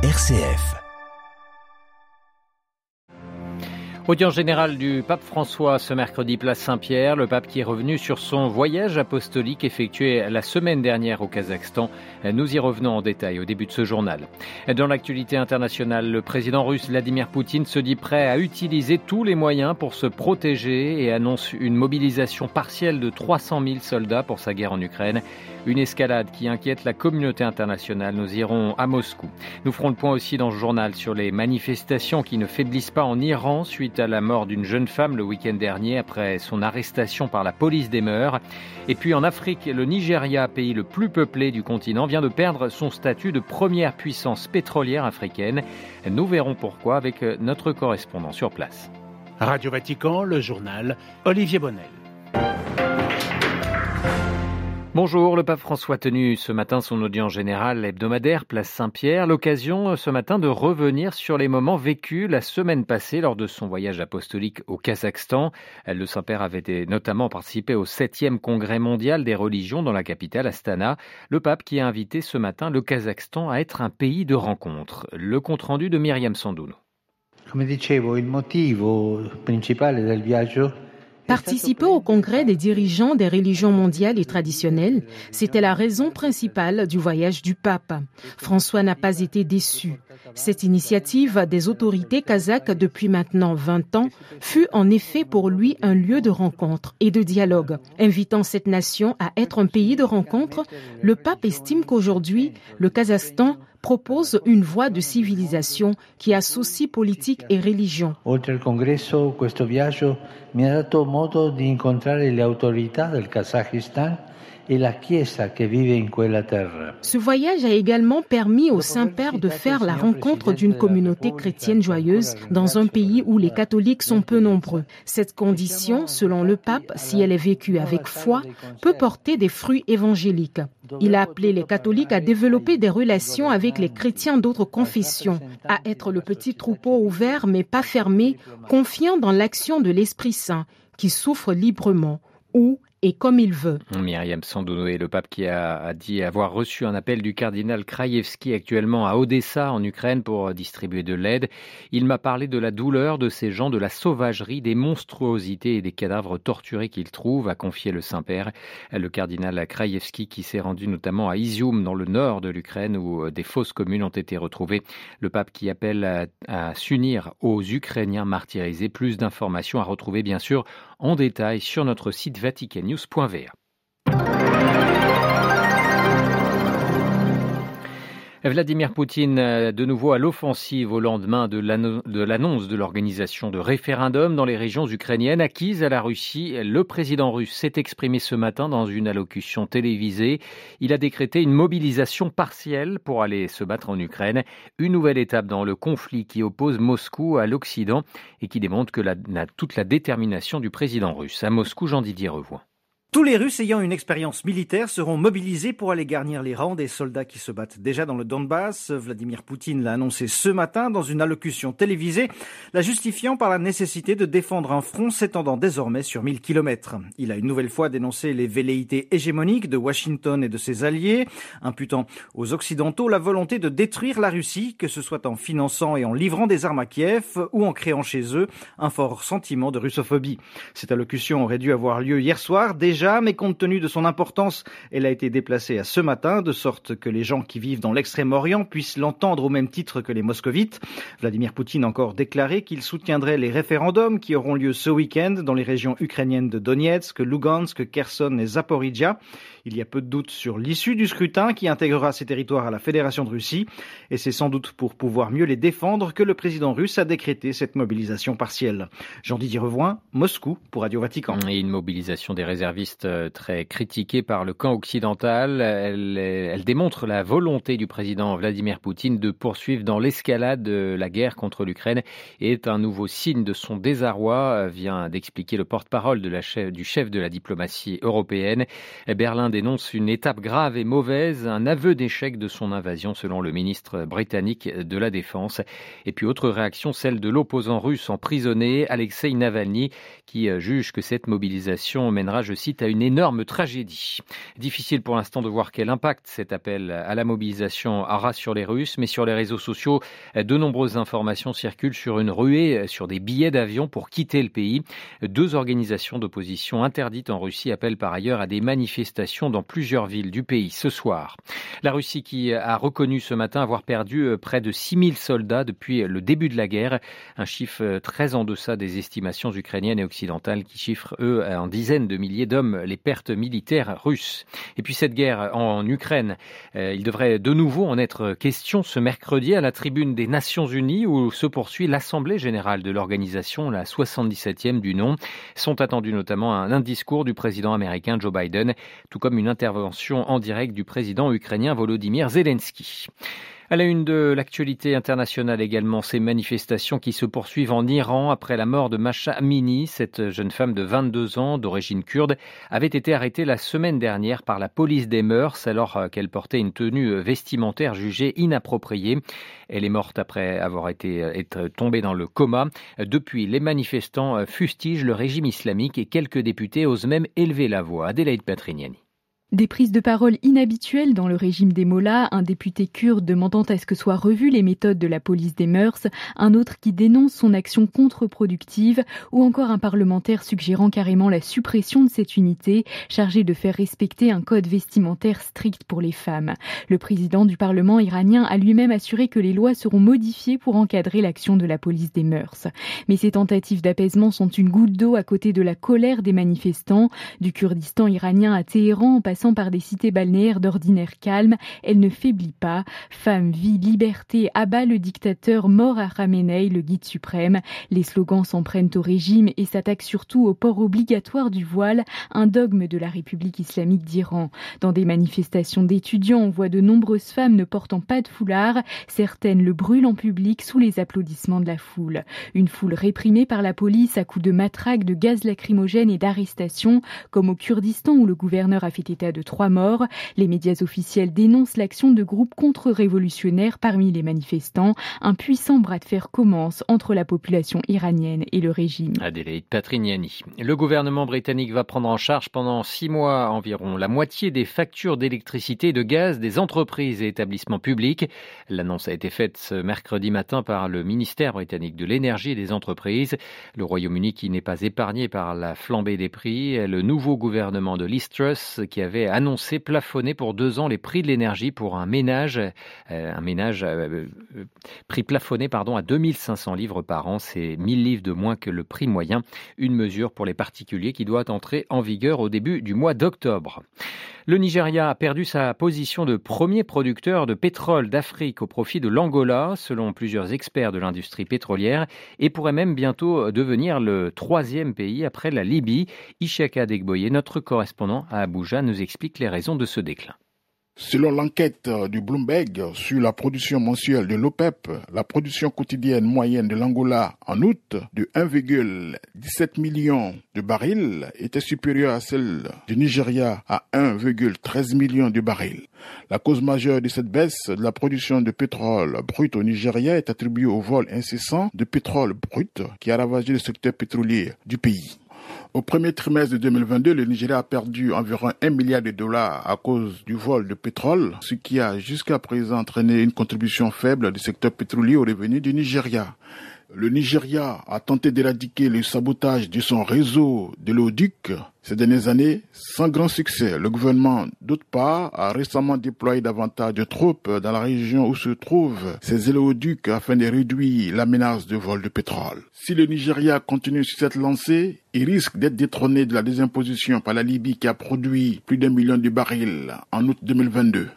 RCF. Audience générale du pape François ce mercredi place Saint-Pierre, le pape qui est revenu sur son voyage apostolique effectué la semaine dernière au Kazakhstan. Nous y revenons en détail au début de ce journal. Dans l'actualité internationale, le président russe Vladimir Poutine se dit prêt à utiliser tous les moyens pour se protéger et annonce une mobilisation partielle de 300 000 soldats pour sa guerre en Ukraine. Une escalade qui inquiète la communauté internationale. Nous irons à Moscou. Nous ferons le point aussi dans ce journal sur les manifestations qui ne faiblissent pas en Iran suite à la mort d'une jeune femme le week-end dernier après son arrestation par la police des mœurs. Et puis en Afrique, le Nigeria, pays le plus peuplé du continent, vient de perdre son statut de première puissance pétrolière africaine. Nous verrons pourquoi avec notre correspondant sur place. Radio Vatican, le journal Olivier Bonnel. Bonjour, le pape François a tenu ce matin son audience générale hebdomadaire Place Saint-Pierre, l'occasion ce matin de revenir sur les moments vécus la semaine passée lors de son voyage apostolique au Kazakhstan. Le Saint-Père avait notamment participé au 7e congrès mondial des religions dans la capitale Astana. Le pape qui a invité ce matin le Kazakhstan à être un pays de rencontre. Le compte-rendu de Myriam Sandouno. Come dicevo, il motivo principale del viaggio Participer au congrès des dirigeants des religions mondiales et traditionnelles, c'était la raison principale du voyage du pape. François n'a pas été déçu. Cette initiative des autorités kazakhs depuis maintenant 20 ans fut en effet pour lui un lieu de rencontre et de dialogue. Invitant cette nation à être un pays de rencontre, le pape estime qu'aujourd'hui, le Kazakhstan propose une voie de civilisation qui associe politique et religion. Oltre le autorità et la Chiesa. Ce voyage a également permis au Saint-Père de faire la rencontre d'une communauté chrétienne joyeuse dans un pays où les catholiques sont peu nombreux. Cette condition, selon le pape, si elle est vécue avec foi, peut porter des fruits évangéliques. Il a appelé les catholiques à développer des relations avec les chrétiens d'autres confessions, à être le petit troupeau ouvert mais pas fermé, confiant dans l'action de l'Esprit Saint, qui souffre librement, ou et comme il veut. Myriam Sandouno le pape qui a, dit avoir reçu un appel du cardinal Krajewski actuellement à Odessa en Ukraine pour distribuer de l'aide. Il m'a parlé de la douleur de ces gens, de la sauvagerie, des monstruosités et des cadavres torturés qu'il trouve, a confié le Saint-Père. Le cardinal Krajewski qui s'est rendu notamment à Izium dans le nord de l'Ukraine où des fausses communes ont été retrouvées. Le pape qui appelle à s'unir aux Ukrainiens martyrisés. Plus d'informations à retrouver bien sûr en détail sur notre site vaticannews.va. Vladimir Poutine euh, de nouveau à l'offensive au lendemain de l'annonce de l'organisation de référendums dans les régions ukrainiennes acquises à la Russie. Le président russe s'est exprimé ce matin dans une allocution télévisée. Il a décrété une mobilisation partielle pour aller se battre en Ukraine, une nouvelle étape dans le conflit qui oppose Moscou à l'Occident et qui démontre que toute la détermination du président russe. À Moscou, Jean-Didier Revoix. Tous les Russes ayant une expérience militaire seront mobilisés pour aller garnir les rangs des soldats qui se battent déjà dans le Donbass. Vladimir Poutine l'a annoncé ce matin dans une allocution télévisée, la justifiant par la nécessité de défendre un front s'étendant désormais sur 1000 kilomètres. Il a une nouvelle fois dénoncé les velléités hégémoniques de Washington et de ses alliés, imputant aux Occidentaux la volonté de détruire la Russie, que ce soit en finançant et en livrant des armes à Kiev ou en créant chez eux un fort sentiment de russophobie. Cette allocution aurait dû avoir lieu hier soir, déjà mais compte tenu de son importance, elle a été déplacée à ce matin, de sorte que les gens qui vivent dans l'extrême-orient puissent l'entendre au même titre que les moscovites. Vladimir Poutine a encore déclaré qu'il soutiendrait les référendums qui auront lieu ce week-end dans les régions ukrainiennes de Donetsk, Lugansk, Kherson et Zaporizhia. Il y a peu de doute sur l'issue du scrutin qui intégrera ces territoires à la Fédération de Russie, et c'est sans doute pour pouvoir mieux les défendre que le président russe a décrété cette mobilisation partielle. Jean-Didier Revoin, Moscou pour Radio Vatican. Et une mobilisation des réservistes euh, très critiquée par le camp occidental. Elle, démontre la volonté du président Vladimir Poutine de poursuivre dans l'escalade de la guerre contre l'Ukraine et est un nouveau signe de son désarroi, euh, vient d'expliquer le porte-parole du chef de la diplomatie européenne. Berlin dénonce une étape grave et mauvaise, un aveu d'échec de son invasion selon le ministre britannique de la Défense. Et puis autre réaction, celle de l'opposant russe emprisonné, Alexei Navalny, qui euh, juge que cette mobilisation mènera, je cite, à une énorme tragédie. Difficile pour l'instant de voir quel impact cet appel à la mobilisation aura sur les Russes, mais sur les réseaux sociaux, de nombreuses informations circulent sur une ruée sur des billets d'avion pour quitter le pays. Deux organisations d'opposition interdites en Russie appellent par ailleurs à des manifestations dans plusieurs villes du pays ce soir. La Russie qui a reconnu ce matin avoir perdu près de 6000 soldats depuis le début de la guerre, un chiffre très en deçà des estimations ukrainiennes et occidentales qui chiffrent, eux, en dizaines de milliers d'hommes les pertes militaires russes. Et puis cette guerre en Ukraine, euh, il devrait de nouveau en être question ce mercredi à la tribune des Nations Unies où se poursuit l'Assemblée générale de l'organisation, la 77e du nom. Sont attendus notamment un, discours du président américain Joe Biden, tout comme une intervention en direct du président ukrainien Volodymyr Zelensky. À la une de l'actualité internationale également, ces manifestations qui se poursuivent en Iran après la mort de Masha Amini. Cette jeune femme de 22 ans d'origine kurde avait été arrêtée la semaine dernière par la police des mœurs alors qu'elle portait une tenue vestimentaire jugée inappropriée. Elle est morte après avoir été être tombée dans le coma. Depuis, les manifestants fustigent le régime islamique et quelques députés osent même élever la voix. Adélaïde Patrignani. Des prises de parole inhabituelles dans le régime des Mollahs, un député kurde demandant à ce que soient revues les méthodes de la police des mœurs, un autre qui dénonce son action contre-productive, ou encore un parlementaire suggérant carrément la suppression de cette unité chargée de faire respecter un code vestimentaire strict pour les femmes. Le président du Parlement iranien a lui-même assuré que les lois seront modifiées pour encadrer l'action de la police des mœurs. Mais ces tentatives d'apaisement sont une goutte d'eau à côté de la colère des manifestants, du Kurdistan iranien à Téhéran par des cités balnéaires d'ordinaire calme, elle ne faiblit pas. Femme, vie, liberté, abat le dictateur, mort à Khamenei, le guide suprême. Les slogans s'en prennent au régime et s'attaquent surtout au port obligatoire du voile, un dogme de la République islamique d'Iran. Dans des manifestations d'étudiants, on voit de nombreuses femmes ne portant pas de foulard. Certaines le brûlent en public sous les applaudissements de la foule. Une foule réprimée par la police à coups de matraques, de gaz lacrymogène et d'arrestations, comme au Kurdistan où le gouverneur a fait état de trois morts. Les médias officiels dénoncent l'action de groupes contre-révolutionnaires parmi les manifestants. Un puissant bras de fer commence entre la population iranienne et le régime. Adélaïde Patrignani. Le gouvernement britannique va prendre en charge pendant six mois environ la moitié des factures d'électricité et de gaz des entreprises et établissements publics. L'annonce a été faite ce mercredi matin par le ministère britannique de l'énergie et des entreprises. Le Royaume-Uni qui n'est pas épargné par la flambée des prix. Le nouveau gouvernement de Liz qui avait annoncé plafonner pour deux ans les prix de l'énergie pour un ménage, euh, un ménage euh, euh, prix plafonné pardon à 2500 livres par an, c'est 1000 livres de moins que le prix moyen, une mesure pour les particuliers qui doit entrer en vigueur au début du mois d'octobre. Le Nigeria a perdu sa position de premier producteur de pétrole d'Afrique au profit de l'Angola, selon plusieurs experts de l'industrie pétrolière, et pourrait même bientôt devenir le troisième pays après la Libye. Ishaka Degboye, notre correspondant à Abuja, nous explique les raisons de ce déclin. Selon l'enquête du Bloomberg sur la production mensuelle de l'OPEP, la production quotidienne moyenne de l'Angola en août de 1,17 million de barils était supérieure à celle du Nigeria à 1,13 million de barils. La cause majeure de cette baisse de la production de pétrole brut au Nigeria est attribuée au vol incessant de pétrole brut qui a ravagé le secteur pétrolier du pays. Au premier trimestre de 2022, le Nigeria a perdu environ un milliard de dollars à cause du vol de pétrole, ce qui a jusqu'à présent entraîné une contribution faible du secteur pétrolier aux revenus du Nigeria. Le Nigeria a tenté d'éradiquer le sabotage de son réseau de l'ODUC ces dernières années sans grand succès. Le gouvernement, d'autre part, a récemment déployé davantage de troupes dans la région où se trouvent ces éléoducs afin de réduire la menace de vol de pétrole. Si le Nigeria continue sur cette lancée, il risque d'être détrôné de la désimposition par la Libye qui a produit plus d'un million de barils en août 2022.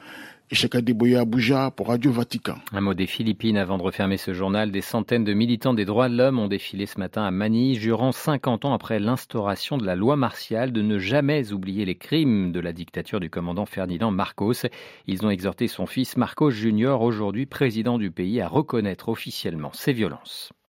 Abuja pour Radio Vatican. Un mot des Philippines avant de refermer ce journal. Des centaines de militants des droits de l'homme ont défilé ce matin à Manille, jurant 50 ans après l'instauration de la loi martiale de ne jamais oublier les crimes de la dictature du commandant Ferdinand Marcos. Ils ont exhorté son fils Marcos Junior, aujourd'hui président du pays, à reconnaître officiellement ces violences.